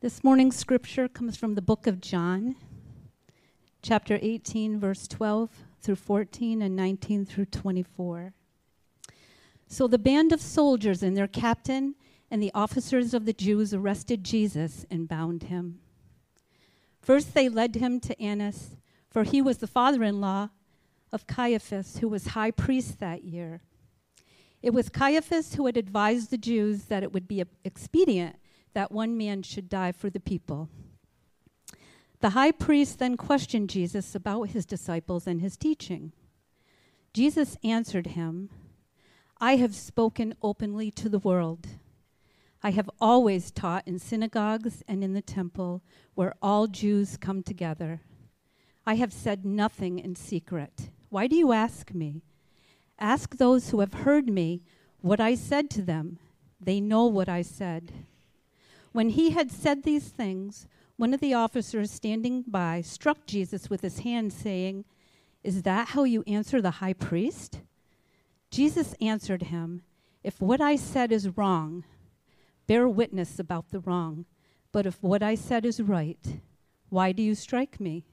This morning's scripture comes from the book of John, chapter 18, verse 12 through 14, and 19 through 24. So the band of soldiers and their captain and the officers of the Jews arrested Jesus and bound him. First, they led him to Annas, for he was the father in law of Caiaphas, who was high priest that year. It was Caiaphas who had advised the Jews that it would be expedient that one man should die for the people. The high priest then questioned Jesus about his disciples and his teaching. Jesus answered him, I have spoken openly to the world. I have always taught in synagogues and in the temple where all Jews come together. I have said nothing in secret. Why do you ask me? Ask those who have heard me what I said to them. They know what I said. When he had said these things, one of the officers standing by struck Jesus with his hand, saying, Is that how you answer the high priest? Jesus answered him, If what I said is wrong, bear witness about the wrong. But if what I said is right, why do you strike me?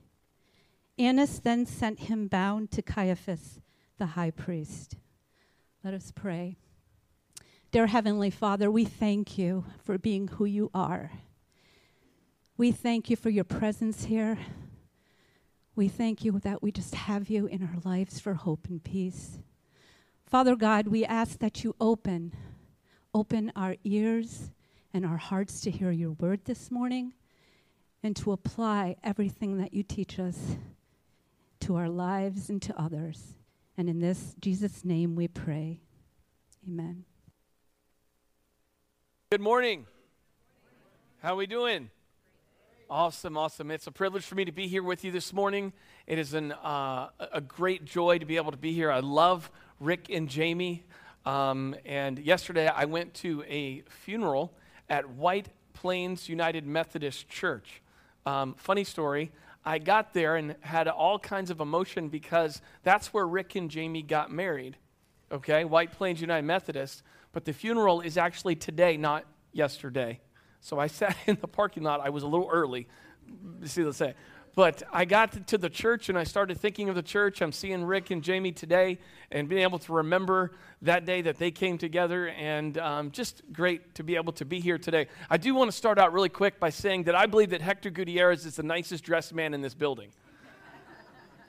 Annas then sent him bound to Caiaphas, the high priest. Let us pray. Dear Heavenly Father, we thank you for being who you are. We thank you for your presence here. We thank you that we just have you in our lives for hope and peace. Father God, we ask that you open, open our ears and our hearts to hear your word this morning and to apply everything that you teach us to our lives and to others. And in this Jesus' name we pray. Amen. Good morning. How are we doing? Awesome, awesome. It's a privilege for me to be here with you this morning. It is an, uh, a great joy to be able to be here. I love Rick and Jamie. Um, and yesterday I went to a funeral at White Plains United Methodist Church. Um, funny story. I got there and had all kinds of emotion because that's where Rick and Jamie got married. Okay, White Plains United Methodist. But the funeral is actually today, not yesterday. So I sat in the parking lot. I was a little early. See, let's say. But I got to the church and I started thinking of the church. I'm seeing Rick and Jamie today and being able to remember that day that they came together and um, just great to be able to be here today. I do want to start out really quick by saying that I believe that Hector Gutierrez is the nicest dressed man in this building.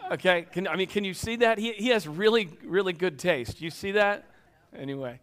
Okay, can, I mean, can you see that? He, he has really, really good taste. You see that? Anyway.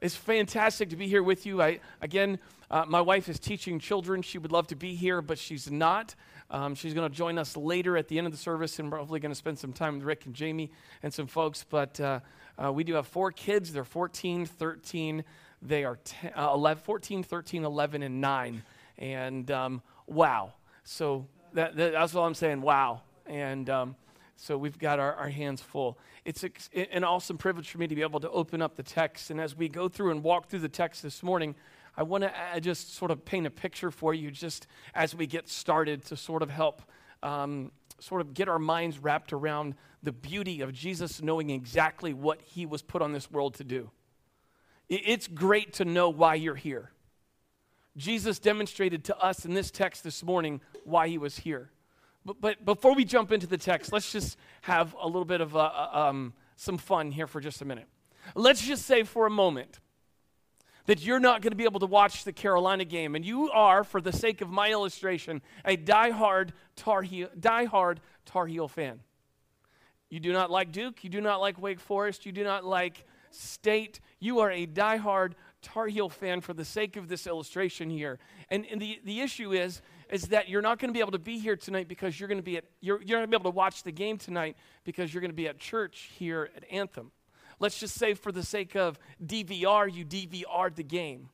It's fantastic to be here with you. I, again, uh, my wife is teaching children. She would love to be here, but she's not. Um, she's going to join us later at the end of the service, and hopefully going to spend some time with Rick and Jamie and some folks. But uh, uh, we do have four kids. They're 14, 13, they are 10, uh, 11, 14, 13, 11, and 9. And um, wow. So that, that, that's all I'm saying. Wow. And um, so we've got our, our hands full. It's an awesome privilege for me to be able to open up the text. And as we go through and walk through the text this morning, I want to just sort of paint a picture for you just as we get started to sort of help um, sort of get our minds wrapped around the beauty of Jesus knowing exactly what he was put on this world to do. It's great to know why you're here. Jesus demonstrated to us in this text this morning why he was here. But, but before we jump into the text, let's just have a little bit of uh, uh, um, some fun here for just a minute. Let's just say for a moment that you're not going to be able to watch the Carolina game, and you are, for the sake of my illustration, a die-hard Tar Heel, die-hard Tar Heel fan. You do not like Duke, you do not like Wake Forest, you do not like State. You are a die-hard Tar Heel fan for the sake of this illustration here. And, and the, the issue is is that you're not going to be able to be here tonight because you're going to be at, you're, you're not going to be able to watch the game tonight because you're going to be at church here at Anthem. Let's just say, for the sake of DVR, you DVR'd the game.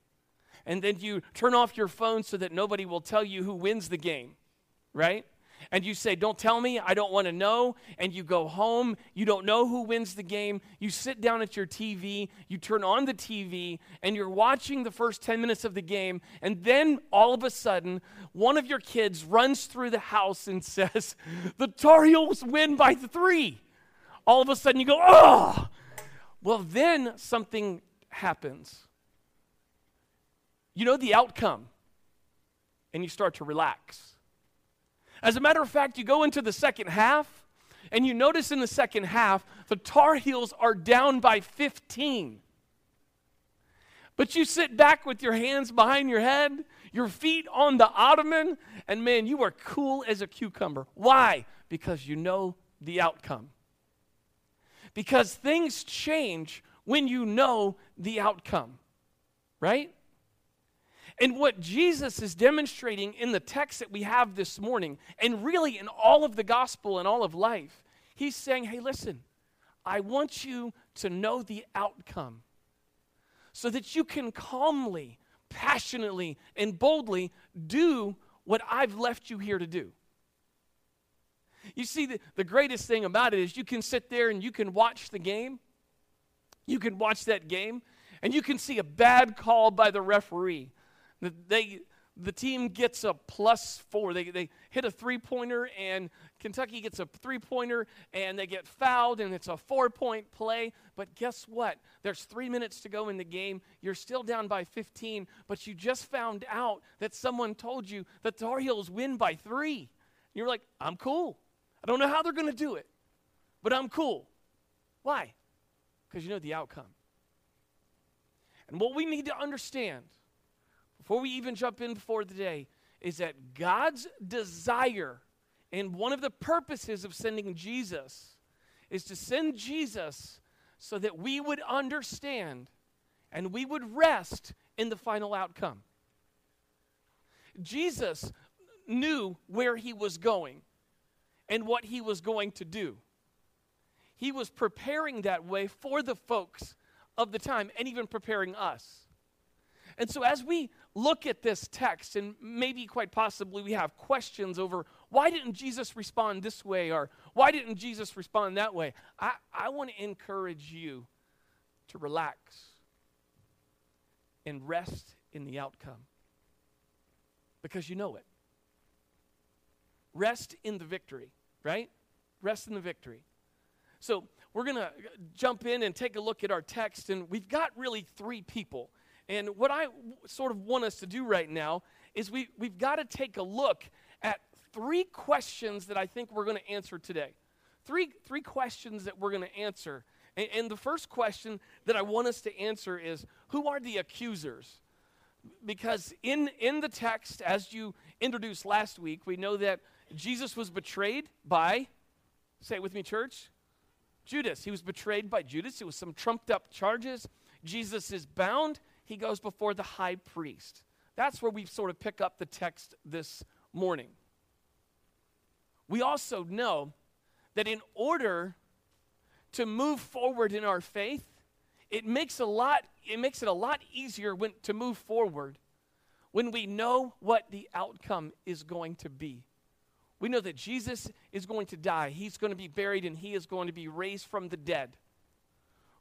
And then you turn off your phone so that nobody will tell you who wins the game, right? And you say, Don't tell me, I don't want to know, and you go home, you don't know who wins the game, you sit down at your TV, you turn on the TV, and you're watching the first 10 minutes of the game, and then all of a sudden, one of your kids runs through the house and says, The Tar Heels win by three. All of a sudden, you go, Oh! Well, then something happens. You know the outcome and you start to relax. As a matter of fact, you go into the second half, and you notice in the second half, the Tar Heels are down by 15. But you sit back with your hands behind your head, your feet on the ottoman, and man, you are cool as a cucumber. Why? Because you know the outcome. Because things change when you know the outcome, right? And what Jesus is demonstrating in the text that we have this morning, and really in all of the gospel and all of life, he's saying, hey, listen, I want you to know the outcome so that you can calmly, passionately, and boldly do what I've left you here to do. You see, the, the greatest thing about it is you can sit there and you can watch the game. You can watch that game, and you can see a bad call by the referee. They, the team gets a plus four. They, they hit a three pointer, and Kentucky gets a three pointer, and they get fouled, and it's a four point play. But guess what? There's three minutes to go in the game. You're still down by 15, but you just found out that someone told you that the Tar Heels win by three. You're like, I'm cool. I don't know how they're going to do it, but I'm cool. Why? Because you know the outcome. And what we need to understand before we even jump in before the day, is that God's desire and one of the purposes of sending Jesus is to send Jesus so that we would understand and we would rest in the final outcome. Jesus knew where he was going and what he was going to do. He was preparing that way for the folks of the time and even preparing us. And so, as we look at this text, and maybe quite possibly we have questions over why didn't Jesus respond this way or why didn't Jesus respond that way, I, I want to encourage you to relax and rest in the outcome because you know it. Rest in the victory, right? Rest in the victory. So, we're going to jump in and take a look at our text, and we've got really three people and what I sort of want us to do right now is we, we've got to take a look at three questions that I think we're going to answer today. Three, three questions that we're going to answer. And, and the first question that I want us to answer is Who are the accusers? Because in, in the text, as you introduced last week, we know that Jesus was betrayed by, say it with me, church, Judas. He was betrayed by Judas. It was some trumped up charges. Jesus is bound he goes before the high priest. That's where we sort of pick up the text this morning. We also know that in order to move forward in our faith, it makes a lot it makes it a lot easier when, to move forward when we know what the outcome is going to be. We know that Jesus is going to die, he's going to be buried and he is going to be raised from the dead.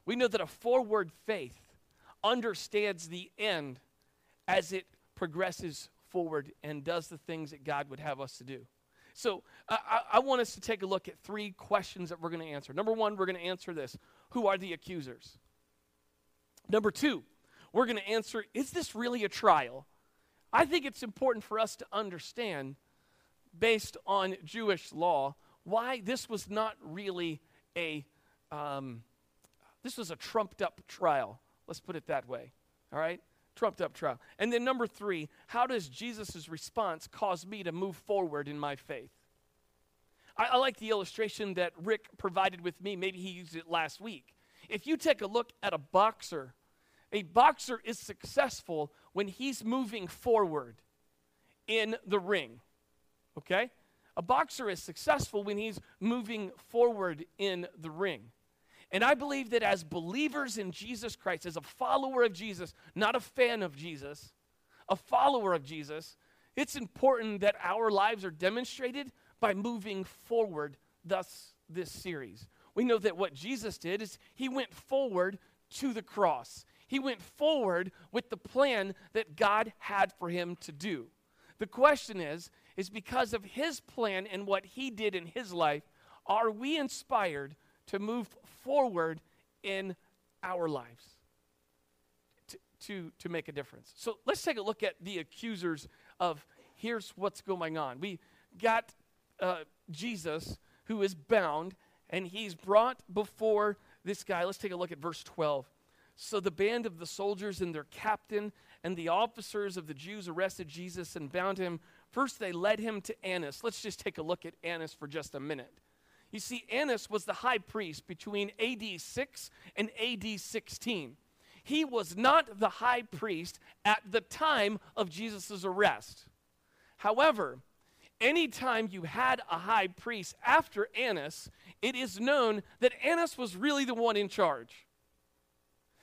We know that a forward faith understands the end as it progresses forward and does the things that God would have us to do. So I, I want us to take a look at three questions that we're going to answer. Number one, we're going to answer this Who are the accusers? Number two, we're going to answer Is this really a trial? I think it's important for us to understand, based on Jewish law, why this was not really a um, this was a trumped up trial. Let's put it that way. All right? Trumped up trial. And then number three, how does Jesus' response cause me to move forward in my faith? I, I like the illustration that Rick provided with me. Maybe he used it last week. If you take a look at a boxer, a boxer is successful when he's moving forward in the ring. Okay? A boxer is successful when he's moving forward in the ring. And I believe that as believers in Jesus Christ, as a follower of Jesus, not a fan of Jesus, a follower of Jesus, it's important that our lives are demonstrated by moving forward, thus, this series. We know that what Jesus did is he went forward to the cross. He went forward with the plan that God had for him to do. The question is is because of his plan and what he did in his life, are we inspired to move forward in our lives to, to, to make a difference. So let's take a look at the accusers of here's what's going on. We got uh, Jesus who is bound, and he's brought before this guy. Let's take a look at verse 12. So the band of the soldiers and their captain and the officers of the Jews arrested Jesus and bound him. First, they led him to Annas. Let's just take a look at Annas for just a minute. You see, Annas was the high priest between AD 6 and AD 16. He was not the high priest at the time of Jesus' arrest. However, anytime you had a high priest after Annas, it is known that Annas was really the one in charge.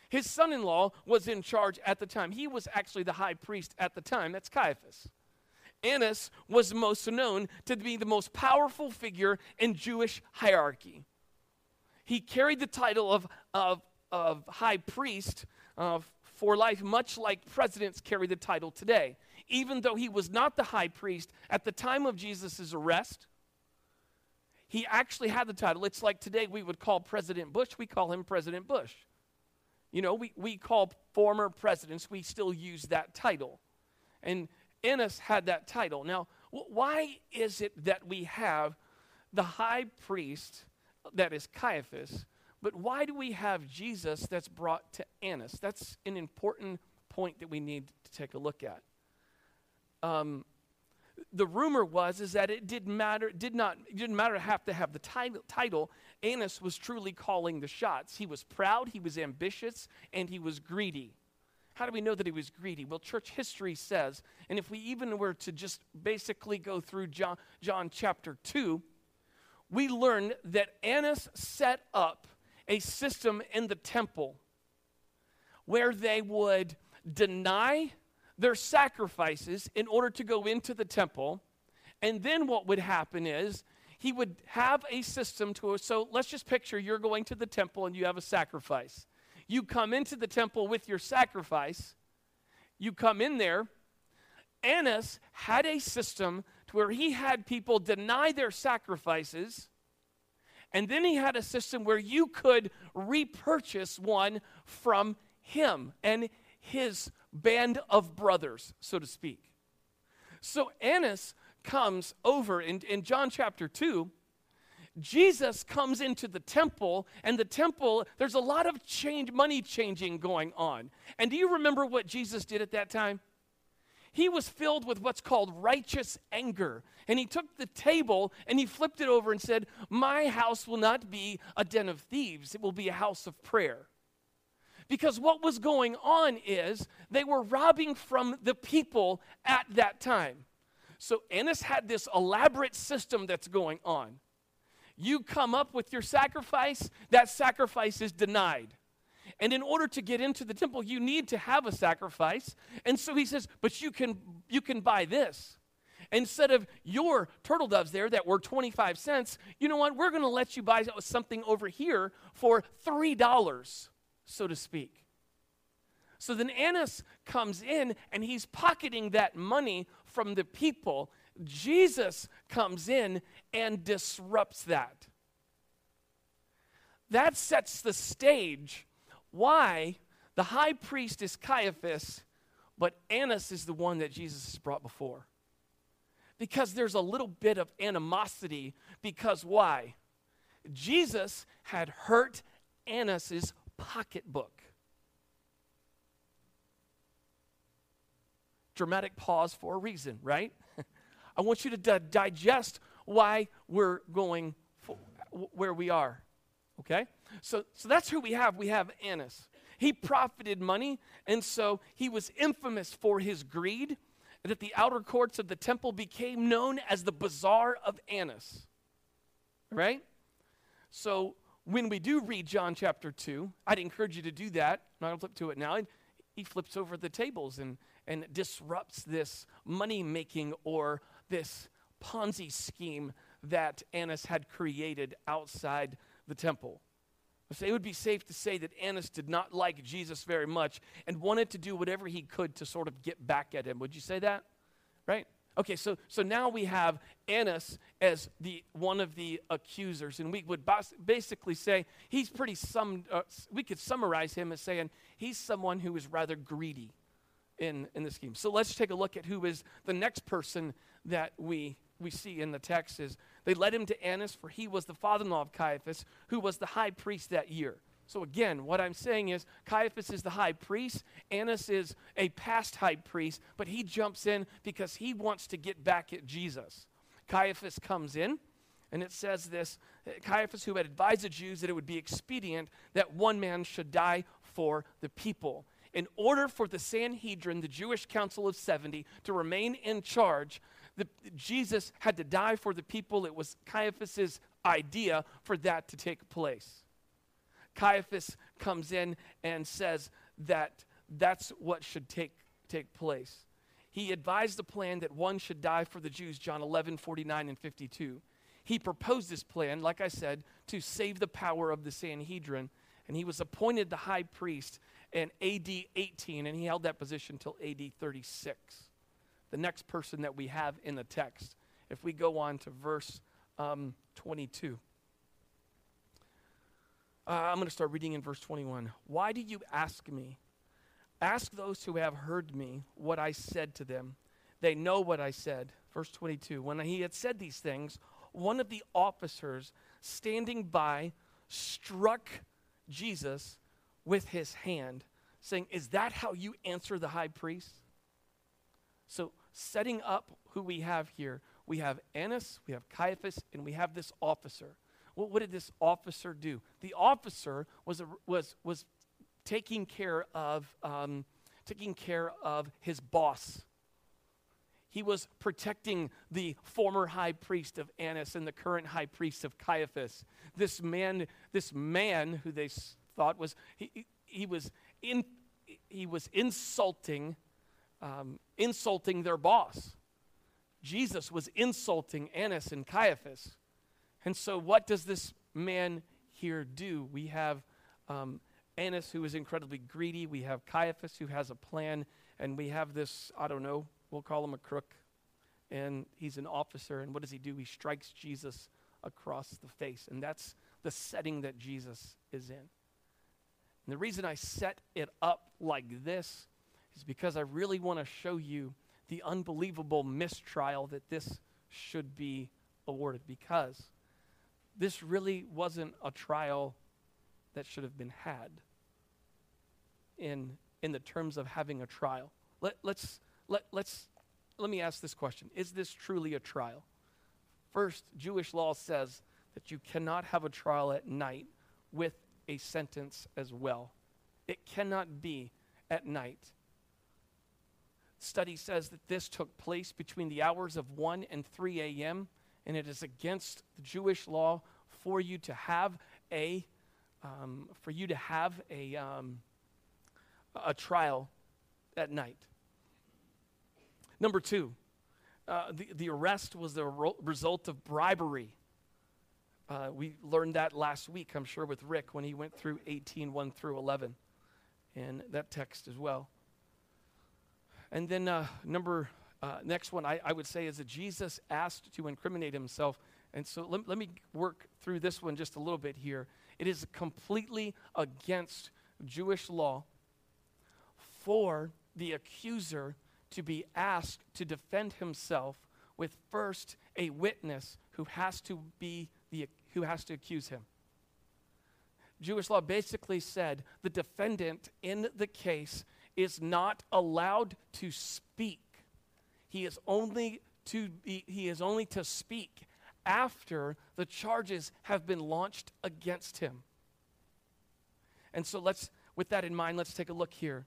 His son in law was in charge at the time. He was actually the high priest at the time. That's Caiaphas. Annas was most known to be the most powerful figure in Jewish hierarchy. He carried the title of, of, of high priest uh, for life, much like presidents carry the title today. Even though he was not the high priest at the time of Jesus' arrest, he actually had the title. It's like today we would call President Bush, we call him President Bush. You know, we, we call former presidents, we still use that title. And Annas had that title. Now, why is it that we have the high priest, that is Caiaphas, but why do we have Jesus that's brought to Annas? That's an important point that we need to take a look at. Um, the rumor was is that it did matter did not it didn't matter have to have the title, title annas was truly calling the shots he was proud he was ambitious and he was greedy how do we know that he was greedy well church history says and if we even were to just basically go through john, john chapter 2 we learn that annas set up a system in the temple where they would deny their sacrifices in order to go into the temple. And then what would happen is he would have a system to so let's just picture you're going to the temple and you have a sacrifice. You come into the temple with your sacrifice. You come in there. Annas had a system to where he had people deny their sacrifices. And then he had a system where you could repurchase one from him. And his band of brothers, so to speak. So Annas comes over in, in John chapter 2. Jesus comes into the temple, and the temple, there's a lot of change, money changing going on. And do you remember what Jesus did at that time? He was filled with what's called righteous anger. And he took the table and he flipped it over and said, My house will not be a den of thieves, it will be a house of prayer. Because what was going on is they were robbing from the people at that time. So Annas had this elaborate system that's going on. You come up with your sacrifice, that sacrifice is denied. And in order to get into the temple, you need to have a sacrifice. And so he says, but you can you can buy this. Instead of your turtle doves there that were 25 cents, you know what? We're going to let you buy something over here for $3 so to speak. So then Annas comes in and he's pocketing that money from the people. Jesus comes in and disrupts that. That sets the stage why the high priest is Caiaphas, but Annas is the one that Jesus has brought before. Because there's a little bit of animosity, because why? Jesus had hurt Annas's pocketbook. Dramatic pause for a reason, right? I want you to d- digest why we're going for, where we are. Okay? So, so that's who we have. We have Annas. He profited money, and so he was infamous for his greed. That the outer courts of the temple became known as the Bazaar of Annas. Right? So when we do read John chapter 2, I'd encourage you to do that. I'm not going to flip to it now. He flips over the tables and, and disrupts this money making or this Ponzi scheme that Annas had created outside the temple. So it would be safe to say that Annas did not like Jesus very much and wanted to do whatever he could to sort of get back at him. Would you say that? Right? Okay, so, so now we have Annas as the, one of the accusers, and we would basically say he's pretty sum, uh, we could summarize him as saying he's someone who is rather greedy. In, in the scheme. So let's take a look at who is the next person that we, we see in the text is they led him to Annas, for he was the father-in-law of Caiaphas, who was the high priest that year. So again, what I'm saying is Caiaphas is the high priest, Annas is a past high priest, but he jumps in because he wants to get back at Jesus. Caiaphas comes in, and it says this Caiaphas, who had advised the Jews that it would be expedient that one man should die for the people. In order for the Sanhedrin, the Jewish Council of 70, to remain in charge, the, Jesus had to die for the people. It was Caiaphas's idea for that to take place. Caiaphas comes in and says that that's what should take, take place. He advised the plan that one should die for the Jews, John 11, 49 and 52. He proposed this plan, like I said, to save the power of the Sanhedrin, and he was appointed the high priest in AD 18, and he held that position until AD 36. The next person that we have in the text, if we go on to verse um, 22. Uh, I'm going to start reading in verse 21. Why do you ask me? Ask those who have heard me what I said to them. They know what I said. Verse 22. When he had said these things, one of the officers standing by struck Jesus with his hand, saying, Is that how you answer the high priest? So, setting up who we have here, we have Annas, we have Caiaphas, and we have this officer. Well, what did this officer do? The officer was, a, was, was taking care of um, taking care of his boss. He was protecting the former high priest of Annas and the current high priest of Caiaphas. This man, this man who they thought was he, he was in, he was insulting um, insulting their boss. Jesus was insulting Annas and Caiaphas. And so, what does this man here do? We have um, Annas, who is incredibly greedy. We have Caiaphas, who has a plan. And we have this, I don't know, we'll call him a crook. And he's an officer. And what does he do? He strikes Jesus across the face. And that's the setting that Jesus is in. And the reason I set it up like this is because I really want to show you the unbelievable mistrial that this should be awarded. Because this really wasn't a trial that should have been had in, in the terms of having a trial. Let, let's, let, let's, let me ask this question Is this truly a trial? First, Jewish law says that you cannot have a trial at night with a sentence as well. It cannot be at night. Study says that this took place between the hours of 1 and 3 a.m., and it is against the Jewish law for you to have a um, for you to have a, um, a trial at night. Number two, uh, the, the arrest was the ro- result of bribery. Uh, we learned that last week, I'm sure, with Rick when he went through 18, 1 through 11, and that text as well. And then uh, number uh, next one I, I would say is that Jesus asked to incriminate himself. And so let, let me work through this one just a little bit here. It is completely against Jewish law for the accuser to be asked to defend himself with first a witness who has to be the who has to accuse him. Jewish law basically said the defendant in the case is not allowed to speak. He is only to be, he is only to speak after the charges have been launched against him. And so let's, with that in mind, let's take a look here.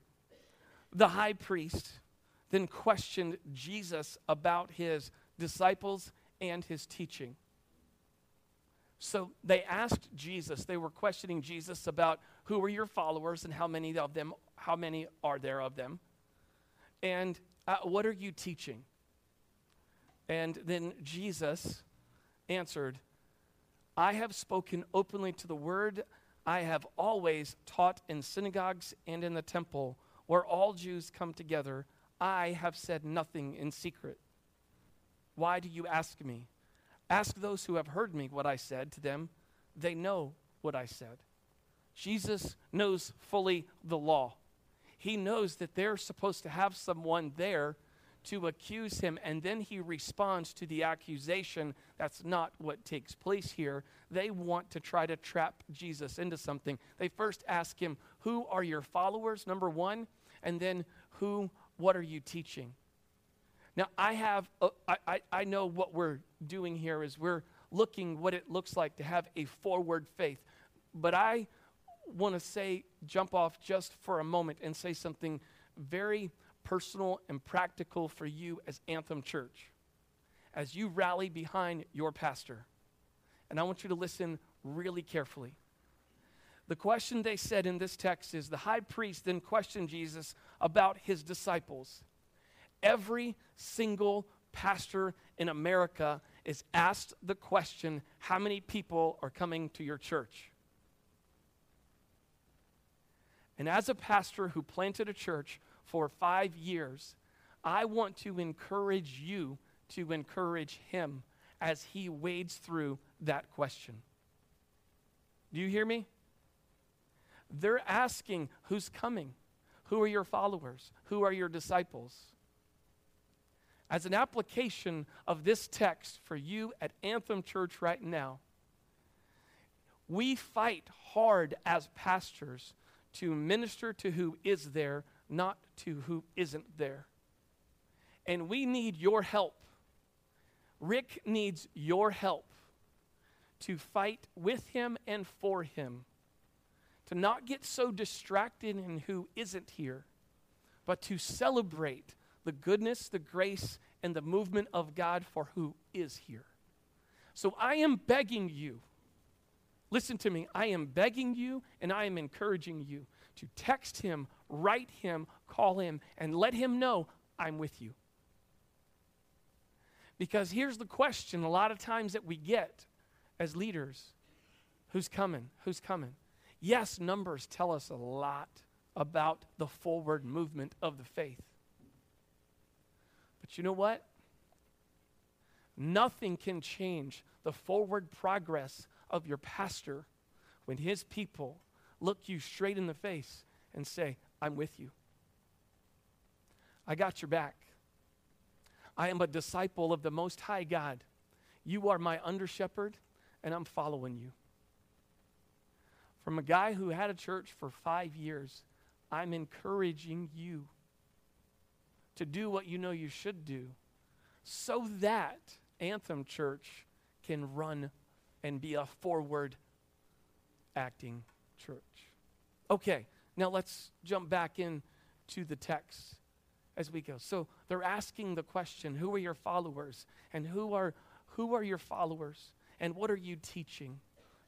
The high priest then questioned Jesus about his disciples and his teaching. So they asked Jesus, they were questioning Jesus about who are your followers and how many of them, how many are there of them? And uh, what are you teaching? And then Jesus answered, I have spoken openly to the word. I have always taught in synagogues and in the temple where all Jews come together. I have said nothing in secret. Why do you ask me? Ask those who have heard me what I said to them. They know what I said. Jesus knows fully the law. he knows that they're supposed to have someone there to accuse him, and then he responds to the accusation. That's not what takes place here. They want to try to trap Jesus into something. They first ask him, Who are your followers? Number one, and then, Who, what are you teaching? Now, I have, a, I, I, I know what we're doing here is we're looking what it looks like to have a forward faith. But I want to say, jump off just for a moment and say something very personal and practical for you as Anthem Church, as you rally behind your pastor. And I want you to listen really carefully. The question they said in this text is the high priest then questioned Jesus about his disciples. Every single pastor in America is asked the question how many people are coming to your church? And as a pastor who planted a church for five years, I want to encourage you to encourage him as he wades through that question. Do you hear me? They're asking who's coming? Who are your followers? Who are your disciples? As an application of this text for you at Anthem Church right now, we fight hard as pastors to minister to who is there, not to who isn't there. And we need your help. Rick needs your help to fight with him and for him, to not get so distracted in who isn't here, but to celebrate the goodness, the grace, and the movement of God for who is here. So I am begging you Listen to me. I am begging you and I am encouraging you to text him, write him, call him, and let him know I'm with you. Because here's the question a lot of times that we get as leaders who's coming? Who's coming? Yes, numbers tell us a lot about the forward movement of the faith. But you know what? Nothing can change the forward progress of your pastor when his people look you straight in the face and say, I'm with you. I got your back. I am a disciple of the Most High God. You are my under shepherd, and I'm following you. From a guy who had a church for five years, I'm encouraging you to do what you know you should do so that Anthem Church can run and be a forward acting church. Okay, now let's jump back in to the text as we go. So they're asking the question, who are your followers? And who are who are your followers? And what are you teaching?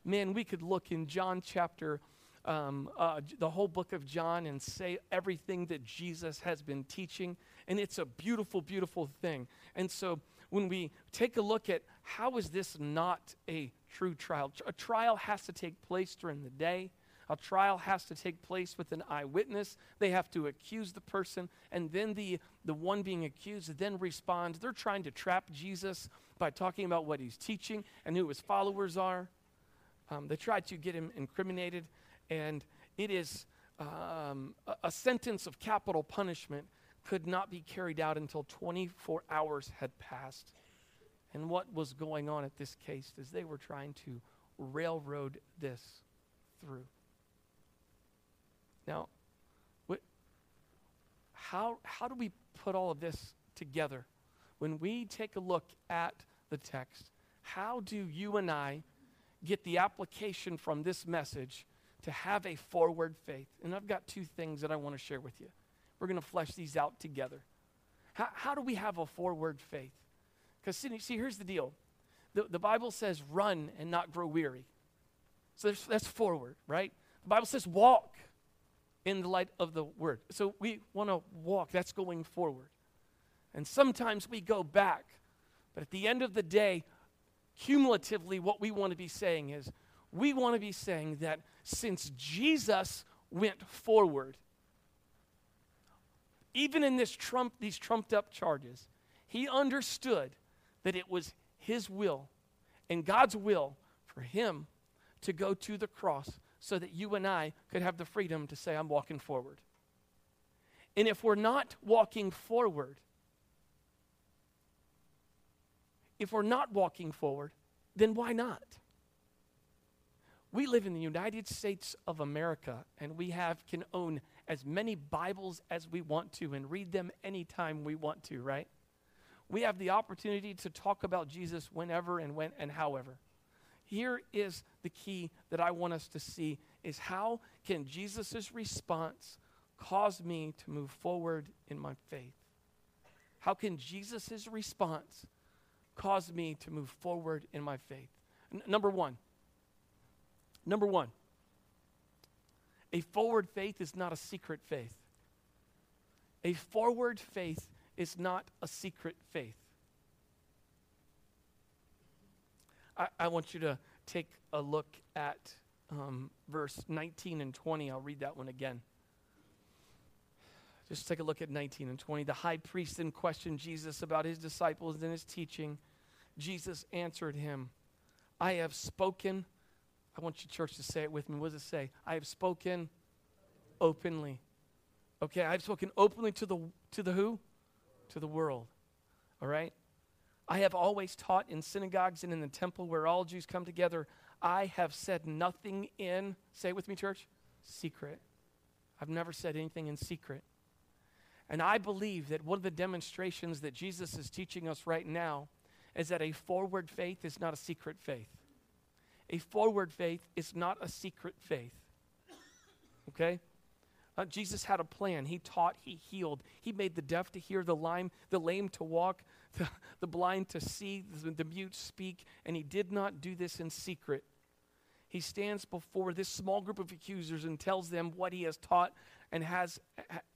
Man, we could look in John chapter um, uh, the whole book of John and say everything that Jesus has been teaching. And it's a beautiful, beautiful thing. And so when we take a look at how is this not a true trial. A trial has to take place during the day. A trial has to take place with an eyewitness. They have to accuse the person, and then the, the one being accused then responds. They're trying to trap Jesus by talking about what he's teaching and who his followers are. Um, they try to get him incriminated, and it is um, a, a sentence of capital punishment could not be carried out until 24 hours had passed. And what was going on at this case is they were trying to railroad this through. Now, how, how do we put all of this together? When we take a look at the text, how do you and I get the application from this message to have a forward faith? And I've got two things that I want to share with you. We're going to flesh these out together. How, how do we have a forward faith? Because, see, here's the deal the, the Bible says run and not grow weary. So that's forward, right? The Bible says walk in the light of the word. So we want to walk, that's going forward. And sometimes we go back. But at the end of the day, cumulatively, what we want to be saying is we want to be saying that since Jesus went forward, even in this trump, these trumped up charges, he understood that it was His will and God's will for Him to go to the cross so that you and I could have the freedom to say, I'm walking forward. And if we're not walking forward, if we're not walking forward, then why not? We live in the United States of America and we have can own as many Bibles as we want to and read them anytime we want to, right? We have the opportunity to talk about Jesus whenever and when and however. Here is the key that I want us to see is how can Jesus' response cause me to move forward in my faith? How can Jesus' response cause me to move forward in my faith? N- number one, number one, a forward faith is not a secret faith. A forward faith is not a secret faith. I, I want you to take a look at um, verse 19 and 20. I'll read that one again. Just take a look at 19 and 20. The high priest then questioned Jesus about his disciples and his teaching. Jesus answered him, I have spoken. I want you, church, to say it with me. What does it say? I have spoken openly. Okay, I've spoken openly to the to the who? To the world. All right? I have always taught in synagogues and in the temple where all Jews come together. I have said nothing in, say it with me, church, secret. I've never said anything in secret. And I believe that one of the demonstrations that Jesus is teaching us right now is that a forward faith is not a secret faith. A forward faith is not a secret faith. Okay? Uh, Jesus had a plan. He taught, he healed. He made the deaf to hear, the lame, the lame to walk, the, the blind to see, the, the mute speak, and he did not do this in secret. He stands before this small group of accusers and tells them what he has taught and has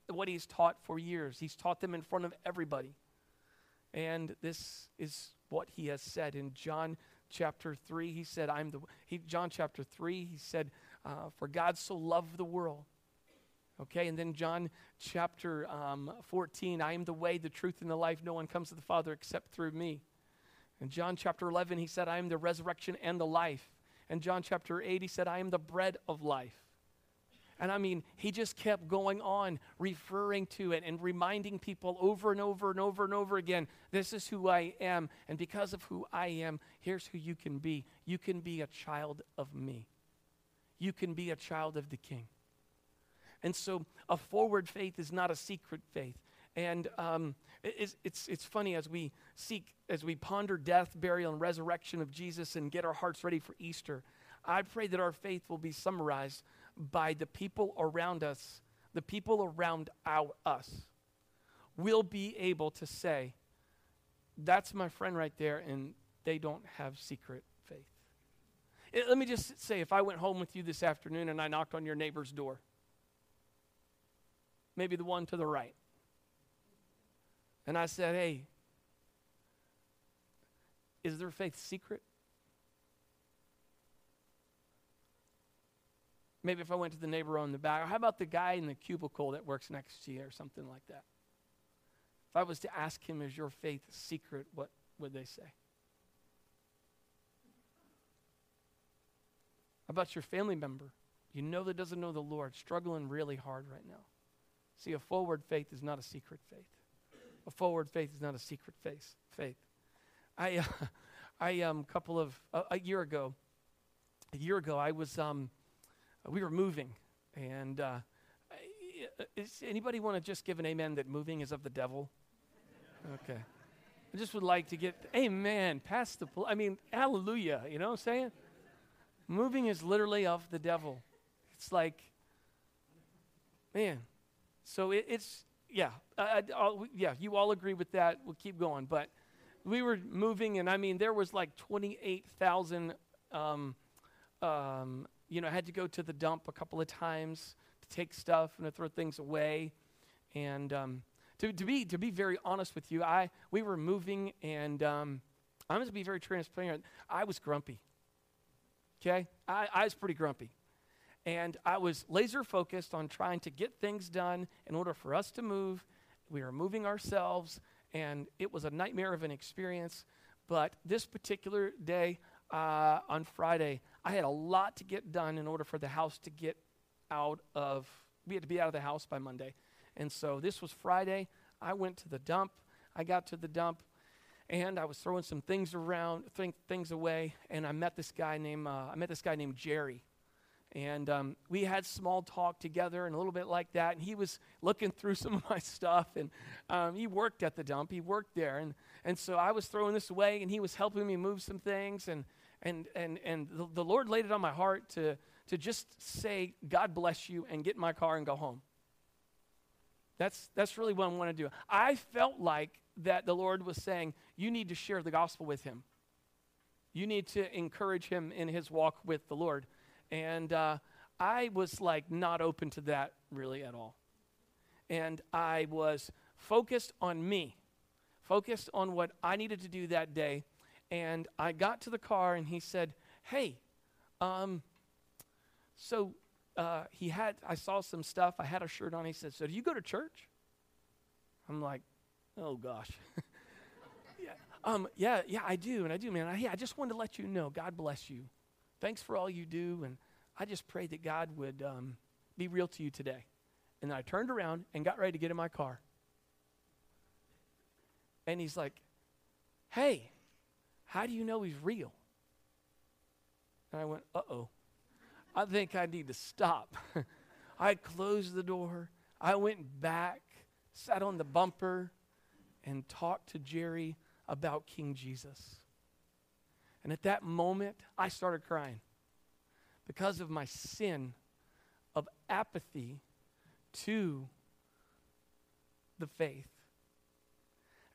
what he's taught for years. He's taught them in front of everybody. And this is what he has said in John chapter 3. He said, I'm the, he, John chapter 3, he said, uh, For God so loved the world. Okay, and then John chapter um, 14, I am the way, the truth, and the life. No one comes to the Father except through me. In John chapter 11, he said, I am the resurrection and the life. And John chapter 8, he said, I am the bread of life. And I mean, he just kept going on, referring to it and reminding people over and over and over and over again this is who I am. And because of who I am, here's who you can be. You can be a child of me, you can be a child of the king. And so a forward faith is not a secret faith. And um, it's, it's, it's funny as we seek, as we ponder death, burial, and resurrection of Jesus and get our hearts ready for Easter. I pray that our faith will be summarized by the people around us, the people around our, us, will be able to say, That's my friend right there, and they don't have secret faith. It, let me just say if I went home with you this afternoon and I knocked on your neighbor's door, maybe the one to the right, and I said, Hey, is their faith secret? Maybe if I went to the neighbor on the back, or how about the guy in the cubicle that works next to you, or something like that? If I was to ask him, Is your faith secret? What would they say? About your family member? You know that doesn't know the Lord, struggling really hard right now. See, a forward faith is not a secret faith. A forward faith is not a secret faith. Faith. I, uh, I um, couple of uh, a year ago, a year ago, I was um, we were moving, and uh, is anybody want to just give an amen that moving is of the devil? Okay. I just would like to get amen past the. Pl- I mean, hallelujah. You know what I'm saying? Moving is literally of the devil. It's like, man. So it, it's yeah, I, yeah. You all agree with that. We'll keep going, but we were moving, and I mean, there was like twenty-eight thousand um, um, you know, had to go to the dump a couple of times to take stuff and to throw things away. And um, to, to, be, to be very honest with you, I, we were moving, and um, I'm going to be very transparent. I was grumpy. Okay? I, I was pretty grumpy. And I was laser focused on trying to get things done in order for us to move. We were moving ourselves, and it was a nightmare of an experience. But this particular day, uh, on Friday, I had a lot to get done in order for the house to get out of, we had to be out of the house by Monday. And so this was Friday. I went to the dump. I got to the dump and I was throwing some things around, th- things away, and I met this guy named uh, I met this guy named Jerry, and um, we had small talk together and a little bit like that. And he was looking through some of my stuff, and um, he worked at the dump. He worked there, and and so I was throwing this away, and he was helping me move some things, and and and and the, the Lord laid it on my heart to to just say God bless you and get in my car and go home. That's that's really what I want to do. I felt like that the Lord was saying, you need to share the gospel with him. You need to encourage him in his walk with the Lord. And uh, I was like not open to that really at all. And I was focused on me, focused on what I needed to do that day. And I got to the car and he said, Hey, um, so uh, he had, I saw some stuff. I had a shirt on. He said, So do you go to church? I'm like, Oh gosh. yeah. Um, yeah, yeah, I do, and I do, man. I, I just wanted to let you know, God bless you. Thanks for all you do, and I just pray that God would um, be real to you today. And I turned around and got ready to get in my car. And he's like, Hey, how do you know he's real? And I went, Uh oh. I think I need to stop. I closed the door. I went back, sat on the bumper, and talked to Jerry about King Jesus. And at that moment, I started crying because of my sin of apathy to the faith.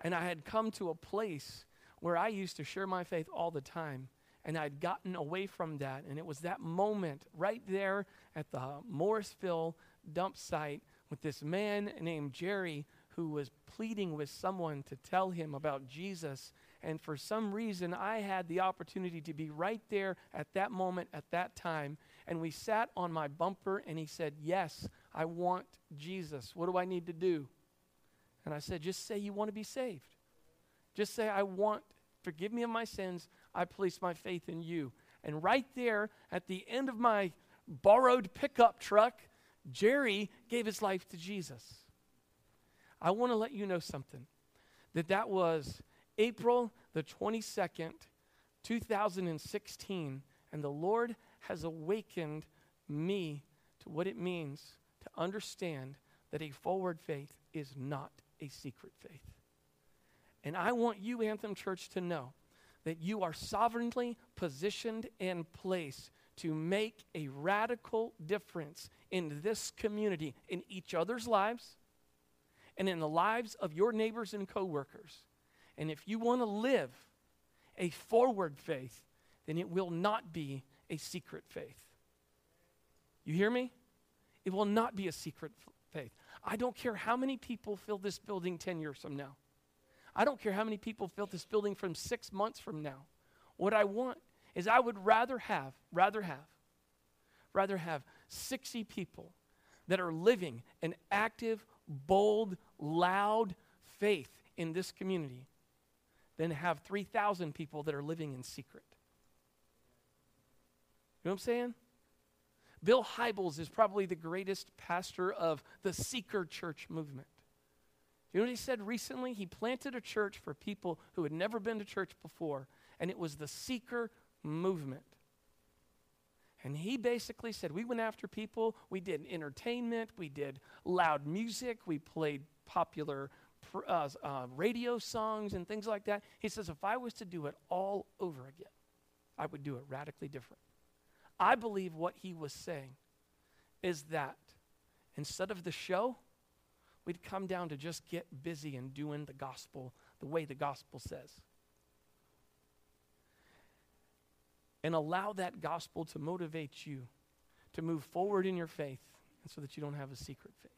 And I had come to a place where I used to share my faith all the time, and I'd gotten away from that. And it was that moment right there at the Morrisville dump site with this man named Jerry who was pleading with someone to tell him about Jesus. And for some reason, I had the opportunity to be right there at that moment, at that time. And we sat on my bumper, and he said, Yes, I want Jesus. What do I need to do? And I said, Just say you want to be saved. Just say, I want, forgive me of my sins. I place my faith in you. And right there at the end of my borrowed pickup truck, Jerry gave his life to Jesus. I want to let you know something that that was April the 22nd, 2016, and the Lord has awakened me to what it means to understand that a forward faith is not a secret faith. And I want you, Anthem Church, to know that you are sovereignly positioned in place to make a radical difference in this community, in each other's lives, and in the lives of your neighbors and coworkers. And if you want to live a forward faith, then it will not be a secret faith. You hear me? It will not be a secret faith. I don't care how many people fill this building 10 years from now. I don't care how many people fill this building from six months from now. What I want is I would rather have, rather have, rather have 60 people that are living an active, bold, loud faith in this community than have 3,000 people that are living in secret. You know what I'm saying? Bill Hybels is probably the greatest pastor of the seeker church movement. You know what he said recently? He planted a church for people who had never been to church before, and it was the seeker movement. And he basically said, We went after people, we did entertainment, we did loud music, we played popular uh, uh, radio songs and things like that. He says, if I was to do it all over again, I would do it radically different. I believe what he was saying is that instead of the show, we'd come down to just get busy and doing the gospel the way the gospel says. And allow that gospel to motivate you to move forward in your faith and so that you don't have a secret faith.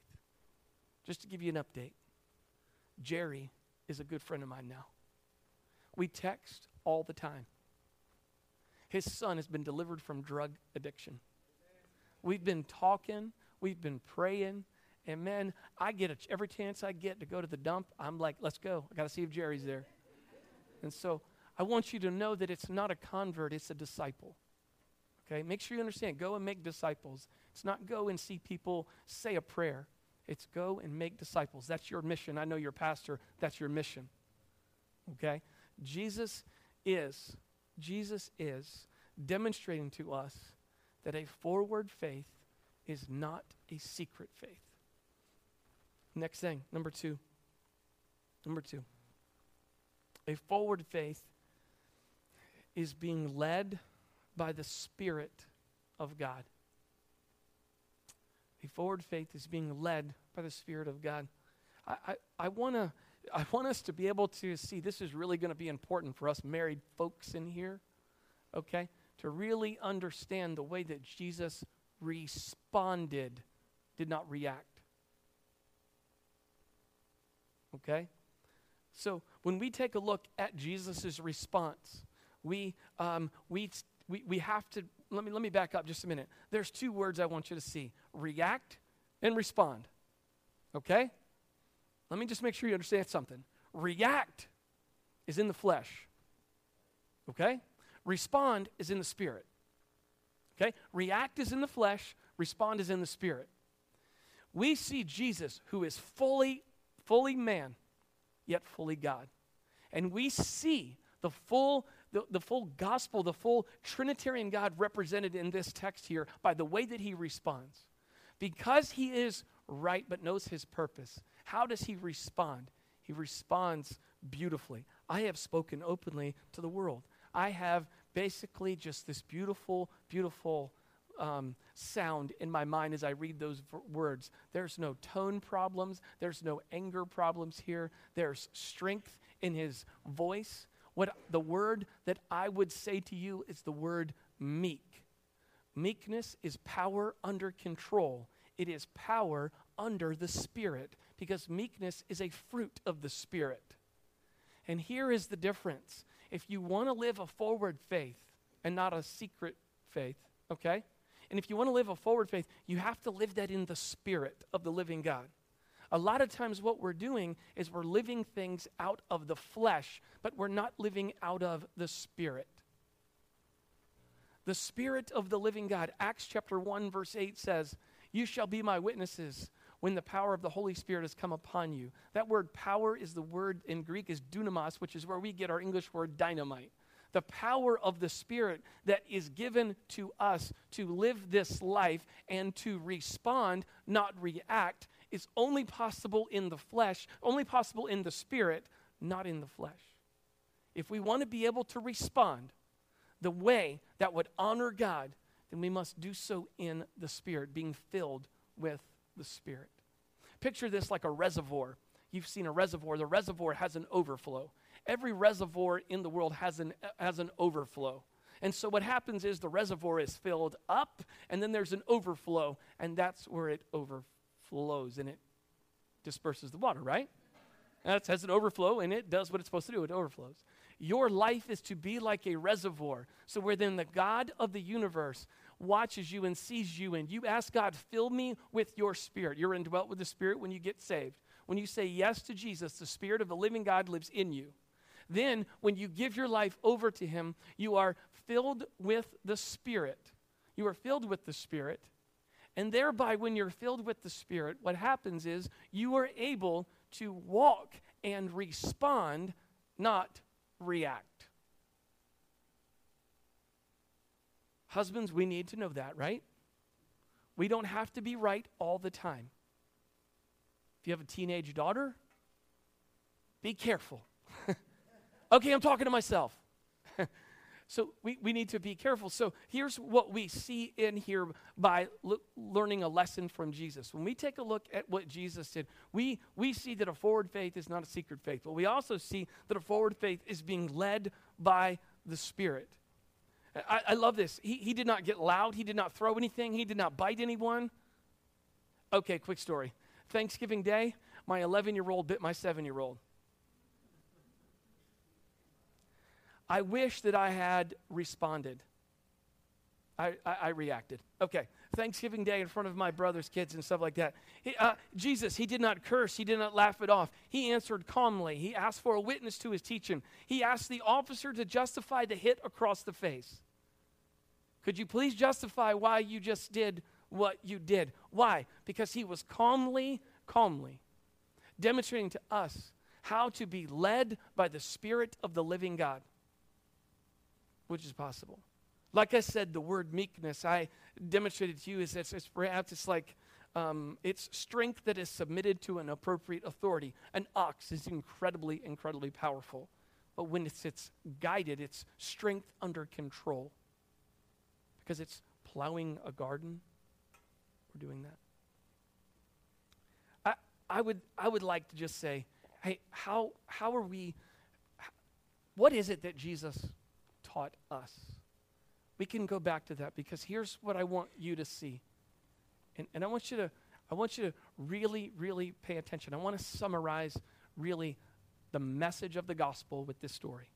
Just to give you an update, Jerry is a good friend of mine now. We text all the time. His son has been delivered from drug addiction. We've been talking, we've been praying, and man, I get a, every chance I get to go to the dump, I'm like, let's go. I got to see if Jerry's there. And so I want you to know that it's not a convert, it's a disciple. Okay? Make sure you understand. Go and make disciples. It's not go and see people say a prayer. It's go and make disciples. That's your mission. I know your pastor, that's your mission. Okay? Jesus is, Jesus is demonstrating to us that a forward faith is not a secret faith. Next thing, number two. Number two. A forward faith is being led by the Spirit of God. A forward faith is being led by the Spirit of God. I, I, I want to. I want us to be able to see this is really going to be important for us married folks in here, okay? To really understand the way that Jesus responded, did not react. Okay? So when we take a look at Jesus' response, we, um, we, we, we have to, let me, let me back up just a minute. There's two words I want you to see react and respond. Okay? Let me just make sure you understand something. React is in the flesh. Okay? Respond is in the spirit. Okay? React is in the flesh, respond is in the spirit. We see Jesus who is fully fully man yet fully God. And we see the full the, the full gospel, the full Trinitarian God represented in this text here by the way that he responds. Because he is right but knows his purpose, how does he respond? He responds beautifully. I have spoken openly to the world. I have basically just this beautiful, beautiful um, sound in my mind as I read those v- words. There's no tone problems, there's no anger problems here, there's strength in his voice. What the word that I would say to you is the word meek. Meekness is power under control. It is power under the Spirit because meekness is a fruit of the Spirit. And here is the difference. If you want to live a forward faith and not a secret faith, okay? And if you want to live a forward faith, you have to live that in the Spirit of the living God. A lot of times, what we're doing is we're living things out of the flesh, but we're not living out of the Spirit. The Spirit of the living God, Acts chapter 1, verse 8 says, You shall be my witnesses when the power of the Holy Spirit has come upon you. That word power is the word in Greek is dunamis, which is where we get our English word dynamite. The power of the Spirit that is given to us to live this life and to respond, not react, is only possible in the flesh, only possible in the Spirit, not in the flesh. If we want to be able to respond the way that would honor God, then we must do so in the Spirit, being filled with the Spirit. Picture this like a reservoir. You've seen a reservoir. The reservoir has an overflow. Every reservoir in the world has an, has an overflow. And so what happens is the reservoir is filled up, and then there's an overflow, and that's where it overflows and it disperses the water, right? And it has an overflow, and it does what it's supposed to do. It overflows. Your life is to be like a reservoir. So where then the God of the universe watches you and sees you, and you ask God, fill me with your spirit. You're indwelt with the spirit when you get saved. When you say yes to Jesus, the spirit of the living God lives in you. Then, when you give your life over to Him, you are filled with the Spirit. You are filled with the Spirit. And thereby, when you're filled with the Spirit, what happens is you are able to walk and respond, not react. Husbands, we need to know that, right? We don't have to be right all the time. If you have a teenage daughter, be careful. Okay, I'm talking to myself. so we, we need to be careful. So here's what we see in here by learning a lesson from Jesus. When we take a look at what Jesus did, we, we see that a forward faith is not a secret faith, but we also see that a forward faith is being led by the Spirit. I, I love this. He, he did not get loud. He did not throw anything. He did not bite anyone. Okay, quick story. Thanksgiving Day, my 11 year old bit my 7 year old. I wish that I had responded. I, I, I, reacted. Okay, Thanksgiving Day in front of my brother's kids and stuff like that. He, uh, Jesus, he did not curse. He did not laugh it off. He answered calmly. He asked for a witness to his teaching. He asked the officer to justify the hit across the face. Could you please justify why you just did what you did? Why? Because he was calmly calmly, demonstrating to us how to be led by the Spirit of the living God, which is possible. Like I said, the word meekness I demonstrated to you is it's, it's perhaps it's like um, it's strength that is submitted to an appropriate authority. An ox is incredibly, incredibly powerful, but when it's, it's guided, it's strength under control because it's plowing a garden. We're doing that. I, I would I would like to just say, hey, how how are we? What is it that Jesus taught us? we can go back to that because here's what I want you to see. And, and I want you to I want you to really, really pay attention. I want to summarize really the message of the gospel with this story.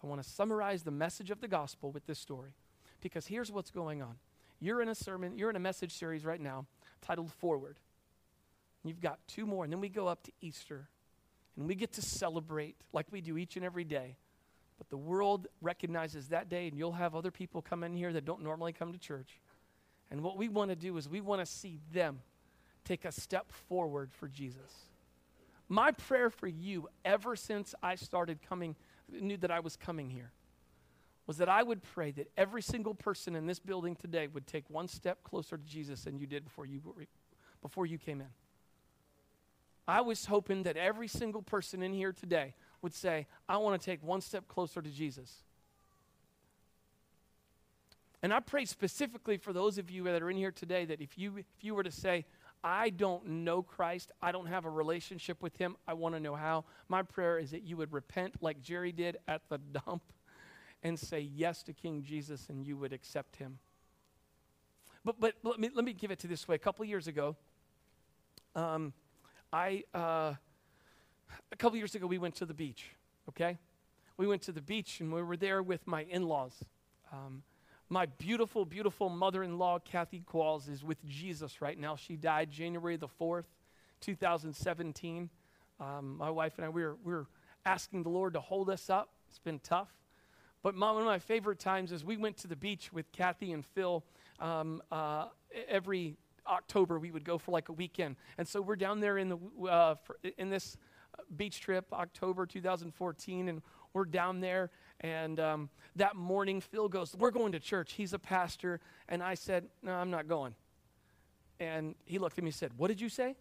I want to summarize the message of the gospel with this story because here's what's going on. You're in a sermon, you're in a message series right now titled Forward. You've got two more, and then we go up to Easter, and we get to celebrate like we do each and every day but the world recognizes that day, and you'll have other people come in here that don't normally come to church. And what we want to do is we want to see them take a step forward for Jesus. My prayer for you, ever since I started coming, knew that I was coming here, was that I would pray that every single person in this building today would take one step closer to Jesus than you did before you, before you came in. I was hoping that every single person in here today would say, I want to take one step closer to Jesus. And I pray specifically for those of you that are in here today that if you, if you were to say, I don't know Christ, I don't have a relationship with Him, I want to know how, my prayer is that you would repent like Jerry did at the dump and say yes to King Jesus and you would accept Him. But, but let, me, let me give it to this way. A couple years ago, um, I. Uh, a couple years ago, we went to the beach, okay? We went to the beach and we were there with my in laws. Um, my beautiful, beautiful mother in law, Kathy Qualls, is with Jesus right now. She died January the 4th, 2017. Um, my wife and I, we were, we were asking the Lord to hold us up. It's been tough. But my, one of my favorite times is we went to the beach with Kathy and Phil um, uh, every October. We would go for like a weekend. And so we're down there in, the, uh, in this beach trip, October 2014, and we're down there. And um, that morning, Phil goes, We're going to church. He's a pastor. And I said, No, I'm not going. And he looked at me and said, What did you say?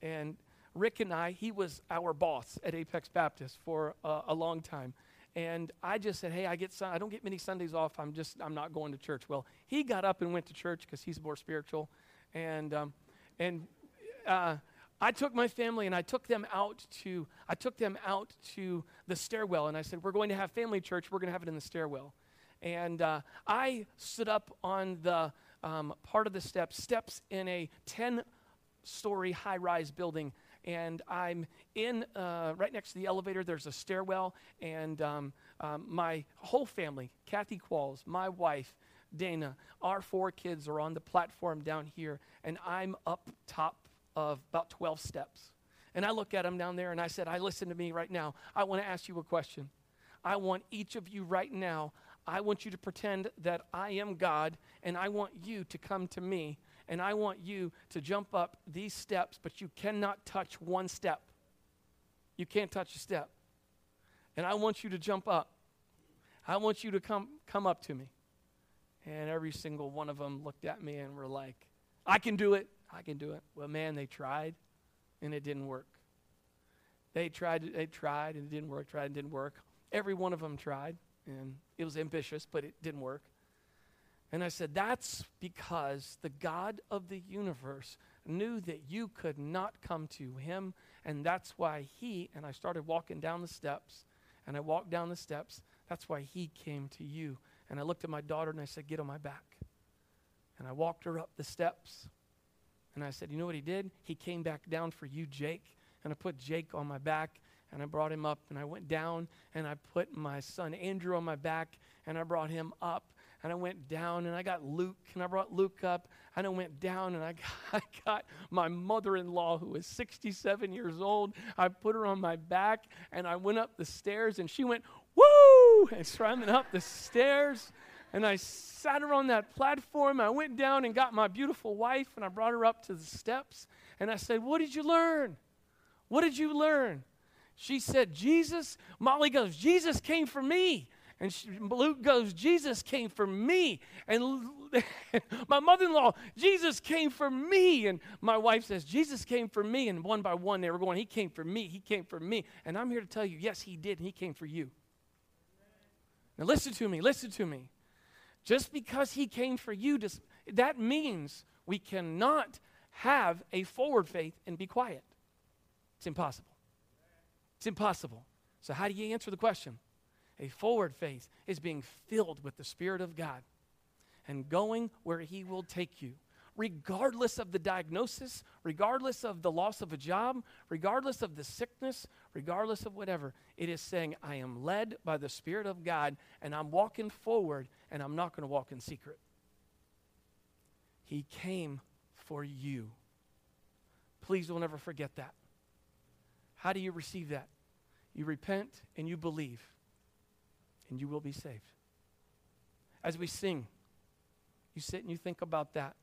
And Rick and I, he was our boss at Apex Baptist for uh, a long time. And I just said, hey, I get I don't get many Sundays off. I'm just I'm not going to church. Well, he got up and went to church because he's more spiritual, and um, and uh, I took my family and I took them out to I took them out to the stairwell and I said we're going to have family church. We're going to have it in the stairwell, and uh, I stood up on the um, part of the steps steps in a ten story high rise building. And I'm in uh, right next to the elevator. There's a stairwell, and um, um, my whole family, Kathy Qualls, my wife, Dana, our four kids are on the platform down here, and I'm up top of about 12 steps. And I look at him down there and I said, I listen to me right now. I want to ask you a question. I want each of you right now, I want you to pretend that I am God and I want you to come to me and I want you to jump up these steps, but you cannot touch one step. You can't touch a step. And I want you to jump up. I want you to come come up to me. And every single one of them looked at me and were like, I can do it. I can do it. Well, man, they tried and it didn't work. They tried, they tried and it didn't work, tried and didn't work. Every one of them tried and it was ambitious, but it didn't work. And I said, That's because the God of the universe knew that you could not come to him. And that's why he, and I started walking down the steps, and I walked down the steps. That's why he came to you. And I looked at my daughter and I said, Get on my back. And I walked her up the steps. And I said, You know what he did? He came back down for you, Jake. And I put Jake on my back and I brought him up. And I went down and I put my son Andrew on my back and I brought him up. And I went down and I got Luke and I brought Luke up. And I went down and I got, I got my mother in law, who was 67 years old. I put her on my back and I went up the stairs and she went, Woo! And climbing up the stairs. And I sat her on that platform. I went down and got my beautiful wife and I brought her up to the steps. And I said, What did you learn? What did you learn? She said, Jesus. Molly goes, Jesus came for me. And she, Luke goes, Jesus came for me. And my mother in law, Jesus came for me. And my wife says, Jesus came for me. And one by one, they were going, He came for me. He came for me. And I'm here to tell you, yes, He did. He came for you. Now, listen to me. Listen to me. Just because He came for you, that means we cannot have a forward faith and be quiet. It's impossible. It's impossible. So, how do you answer the question? A forward faith is being filled with the Spirit of God and going where He will take you, regardless of the diagnosis, regardless of the loss of a job, regardless of the sickness, regardless of whatever. It is saying, I am led by the Spirit of God and I'm walking forward and I'm not going to walk in secret. He came for you. Please don't ever forget that. How do you receive that? You repent and you believe, and you will be saved. As we sing, you sit and you think about that.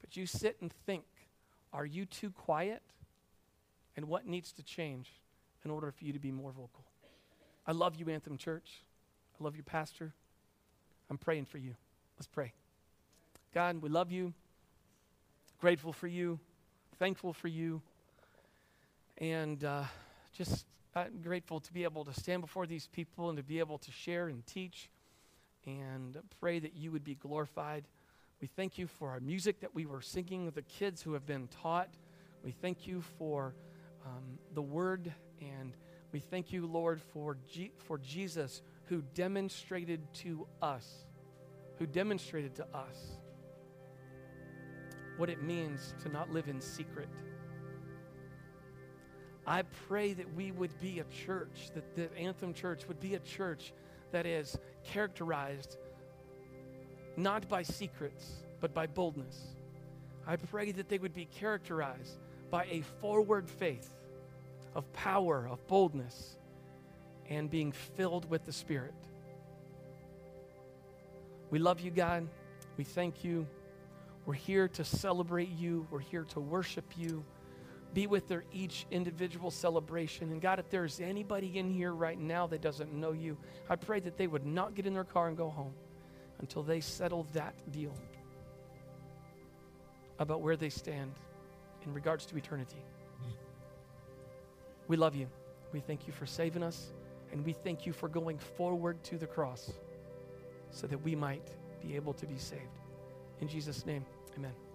But you sit and think are you too quiet? And what needs to change in order for you to be more vocal? I love you, Anthem Church. I love you, Pastor. I'm praying for you. Let's pray. God, we love you, grateful for you, thankful for you. And uh, just grateful to be able to stand before these people and to be able to share and teach and pray that you would be glorified. We thank you for our music that we were singing, with the kids who have been taught. We thank you for um, the word, and we thank you, Lord, for, G- for Jesus who demonstrated to us, who demonstrated to us what it means to not live in secret I pray that we would be a church, that the Anthem Church would be a church that is characterized not by secrets, but by boldness. I pray that they would be characterized by a forward faith of power, of boldness, and being filled with the Spirit. We love you, God. We thank you. We're here to celebrate you, we're here to worship you be with their each individual celebration. And God, if there's anybody in here right now that doesn't know you, I pray that they would not get in their car and go home until they settle that deal about where they stand in regards to eternity. We love you. We thank you for saving us, and we thank you for going forward to the cross so that we might be able to be saved. In Jesus' name, amen.